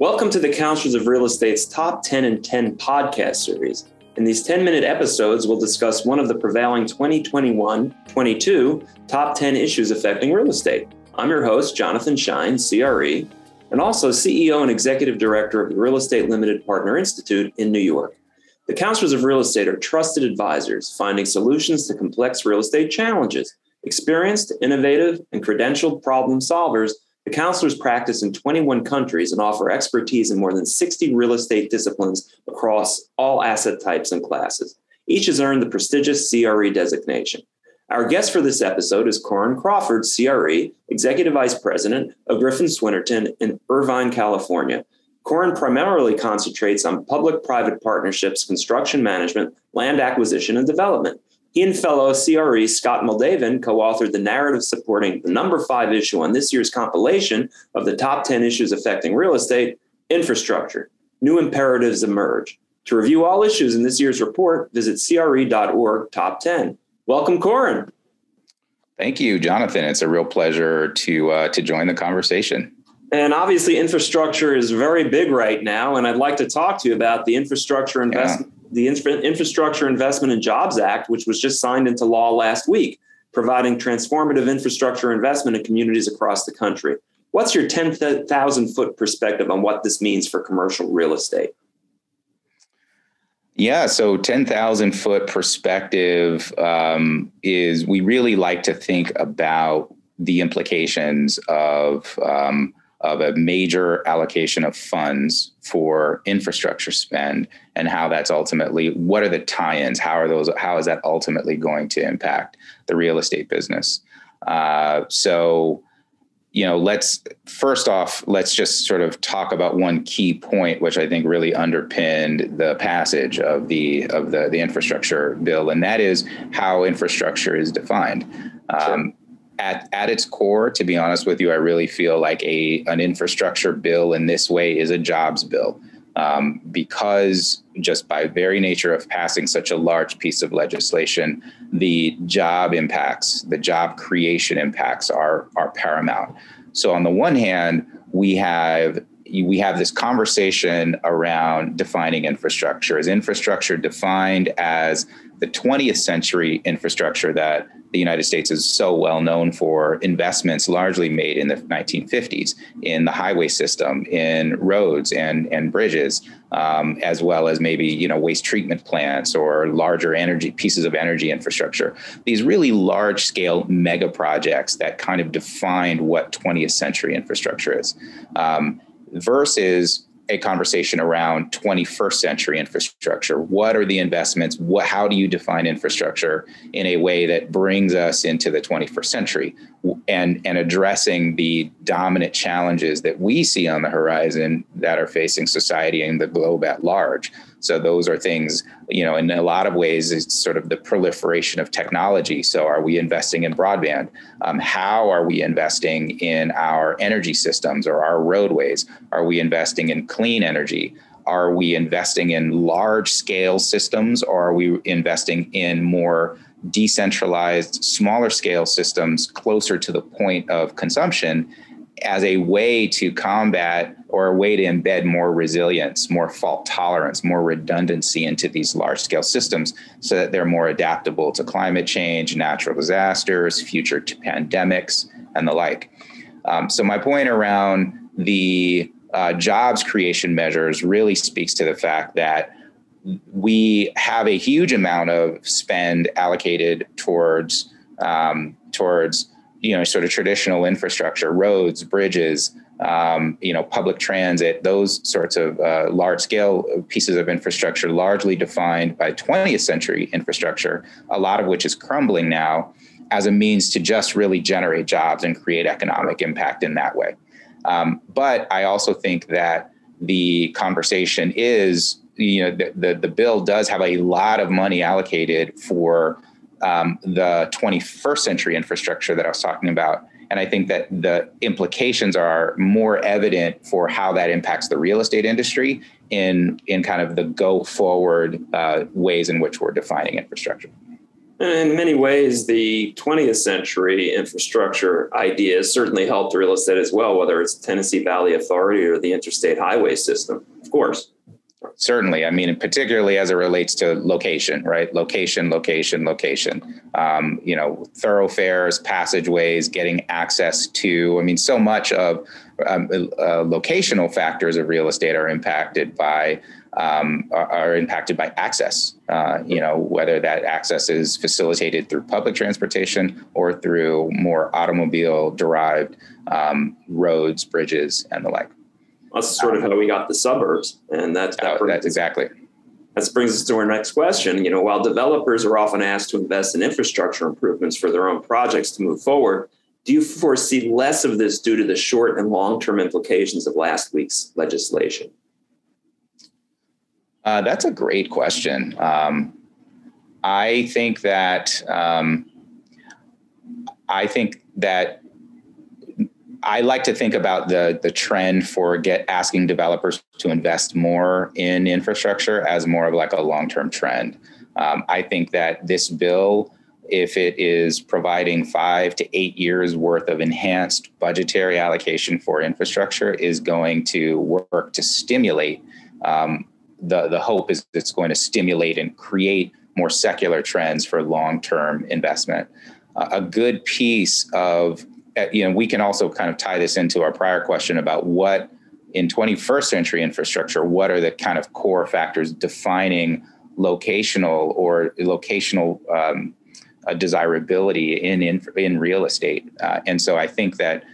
Welcome to the Counselors of Real Estate's Top 10 and 10 podcast series. In these 10 minute episodes, we'll discuss one of the prevailing 2021 22 top 10 issues affecting real estate. I'm your host, Jonathan Shine, CRE, and also CEO and Executive Director of the Real Estate Limited Partner Institute in New York. The Counselors of Real Estate are trusted advisors finding solutions to complex real estate challenges. Experienced, innovative, and credentialed problem solvers the counselors practice in 21 countries and offer expertise in more than 60 real estate disciplines across all asset types and classes. Each has earned the prestigious CRE designation. Our guest for this episode is Corin Crawford, CRE, Executive Vice President of Griffin Swinerton in Irvine, California. Corin primarily concentrates on public private partnerships, construction management, land acquisition, and development. He and fellow CRE Scott Muldavin co authored the narrative supporting the number five issue on this year's compilation of the top 10 issues affecting real estate infrastructure. New imperatives emerge. To review all issues in this year's report, visit cre.org top 10. Welcome, Corin. Thank you, Jonathan. It's a real pleasure to uh, to join the conversation. And obviously, infrastructure is very big right now, and I'd like to talk to you about the infrastructure investment the Infrastructure Investment and Jobs Act, which was just signed into law last week, providing transformative infrastructure investment in communities across the country. What's your 10,000 foot perspective on what this means for commercial real estate? Yeah, so 10,000 foot perspective um, is we really like to think about the implications of um, of a major allocation of funds for infrastructure spend and how that's ultimately what are the tie-ins? How are those how is that ultimately going to impact the real estate business? Uh, so you know let's first off let's just sort of talk about one key point which i think really underpinned the passage of the of the, the infrastructure bill and that is how infrastructure is defined. Sure. At, at its core, to be honest with you, I really feel like a an infrastructure bill in this way is a jobs bill. Um, because just by very nature of passing such a large piece of legislation, the job impacts, the job creation impacts are are paramount. So on the one hand, we have we have this conversation around defining infrastructure. Is infrastructure defined as the 20th century infrastructure that the United States is so well known for investments largely made in the 1950s in the highway system, in roads and, and bridges, um, as well as maybe you know waste treatment plants or larger energy pieces of energy infrastructure. These really large scale mega projects that kind of defined what 20th century infrastructure is, um, versus a conversation around 21st century infrastructure. What are the investments? What, how do you define infrastructure in a way that brings us into the 21st century and, and addressing the dominant challenges that we see on the horizon that are facing society and the globe at large? So those are things, you know, in a lot of ways, it's sort of the proliferation of technology. So are we investing in broadband? Um, how are we investing in our energy systems or our roadways? Are we investing in clean energy? Are we investing in large scale systems or are we investing in more decentralized, smaller scale systems closer to the point of consumption? as a way to combat or a way to embed more resilience, more fault tolerance, more redundancy into these large scale systems so that they're more adaptable to climate change, natural disasters, future pandemics, and the like. Um, so, my point around the uh, jobs creation measures really speaks to the fact that we have a huge amount of spend allocated towards um, towards you know sort of traditional infrastructure, roads, bridges, um, you know, public transit, those sorts of uh, large scale pieces of infrastructure, largely defined by 20th century infrastructure, a lot of which is crumbling now as a means to just really generate jobs and create economic impact in that way. Um, but I also think that the conversation is, you know, the, the, the bill does have a lot of money allocated for um, the 21st century infrastructure that I was talking about. And I think that the implications are more evident for how that impacts the real estate industry in in kind of the go forward uh, ways in which we're defining infrastructure. In many ways, the 20th century infrastructure ideas certainly helped real estate as well, whether it's Tennessee Valley Authority or the interstate highway system, of course. Certainly. I mean, particularly as it relates to location, right? Location, location, location. Um, you know, thoroughfares, passageways, getting access to, I mean, so much of um, uh, locational factors of real estate are impacted by um, are, are, impacted by access. Uh, you know, whether that access is facilitated through public transportation or through more automobile-derived um, roads, bridges, and the like. That's sort of how we got the suburbs, and that, that that's exactly. That brings us to our next question. You know, while developers are often asked to invest in infrastructure improvements for their own projects to move forward, do you foresee less of this due to the short and long term implications of last week's legislation? Uh, that's a great question. Um, I think that um, I think that I like to think about the the trend for get asking developers to invest more in infrastructure as more of like a long term trend. Um, I think that this bill, if it is providing five to eight years worth of enhanced budgetary allocation for infrastructure, is going to work to stimulate um, the, the hope is it's going to stimulate and create more secular trends for long-term investment. Uh, a good piece of, you know, we can also kind of tie this into our prior question about what in 21st century infrastructure, what are the kind of core factors defining locational or locational um, uh, desirability in, in, in real estate? Uh, and so I think that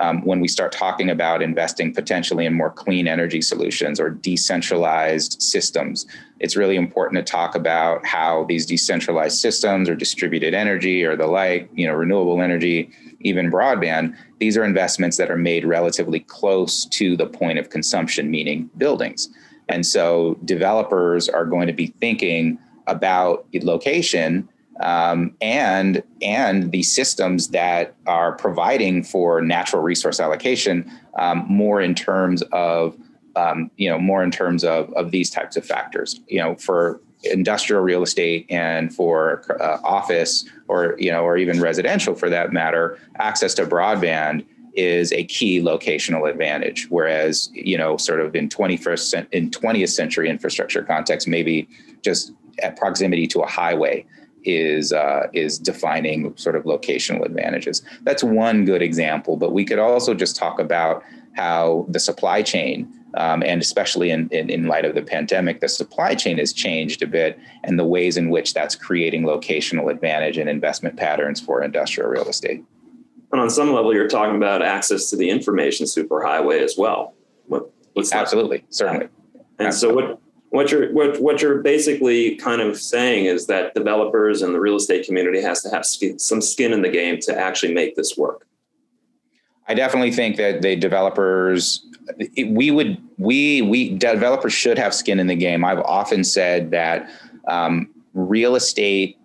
um, when we start talking about investing potentially in more clean energy solutions or decentralized systems, it's really important to talk about how these decentralized systems or distributed energy or the like, you know, renewable energy, even broadband, these are investments that are made relatively close to the point of consumption, meaning buildings. And so developers are going to be thinking about location um, and and the systems that are providing for natural resource allocation um, more in terms of um, you know more in terms of of these types of factors you know for industrial real estate and for uh, office or you know or even residential for that matter access to broadband is a key locational advantage whereas you know sort of in 21st in 20th century infrastructure context maybe just at proximity to a highway is uh, is defining sort of locational advantages. That's one good example, but we could also just talk about how the supply chain, um, and especially in, in, in light of the pandemic, the supply chain has changed a bit, and the ways in which that's creating locational advantage and investment patterns for industrial real estate. And on some level, you're talking about access to the information superhighway as well. What, Absolutely, certainly. And Absolutely. so, what what you're what, what you're basically kind of saying is that developers and the real estate community has to have skin, some skin in the game to actually make this work i definitely think that the developers we would we we developers should have skin in the game i've often said that um, real estate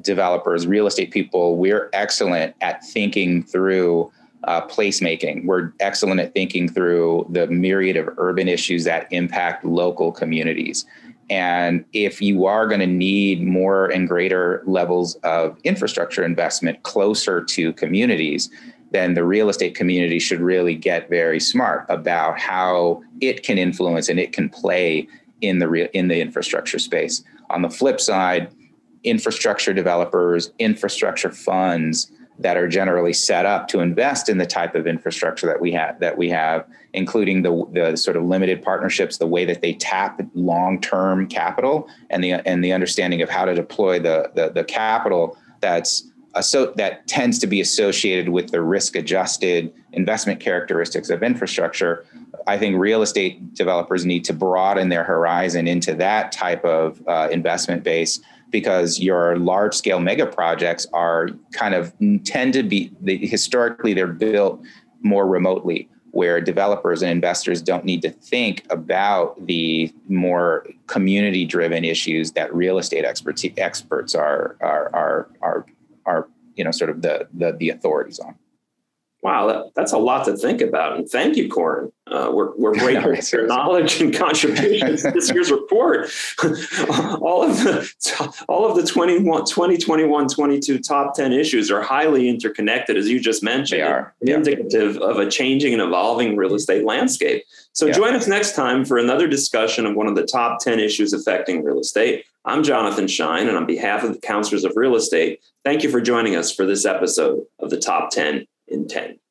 developers real estate people we're excellent at thinking through uh, placemaking. We're excellent at thinking through the myriad of urban issues that impact local communities. And if you are going to need more and greater levels of infrastructure investment closer to communities, then the real estate community should really get very smart about how it can influence and it can play in the real in the infrastructure space. On the flip side, infrastructure developers, infrastructure funds, that are generally set up to invest in the type of infrastructure that we have that we have including the, the sort of limited partnerships the way that they tap long-term capital and the and the understanding of how to deploy the the, the capital that's so that tends to be associated with the risk adjusted investment characteristics of infrastructure i think real estate developers need to broaden their horizon into that type of uh, investment base because your large scale mega projects are kind of tend to be they, historically they're built more remotely where developers and investors don't need to think about the more community driven issues that real estate experts are are are, are you know sort of the, the the authorities on wow that, that's a lot to think about and thank you Corin Uh, we're we're grateful for your knowledge and contributions to this year's report. all of the all of the 21, 2021 22 top 10 issues are highly interconnected, as you just mentioned. They are. Yeah. Indicative of a changing and evolving real estate landscape. So yeah. join us next time for another discussion of one of the top 10 issues affecting real estate. I'm Jonathan Shine, and on behalf of the counselors of real estate, thank you for joining us for this episode of the Top 10 in 10.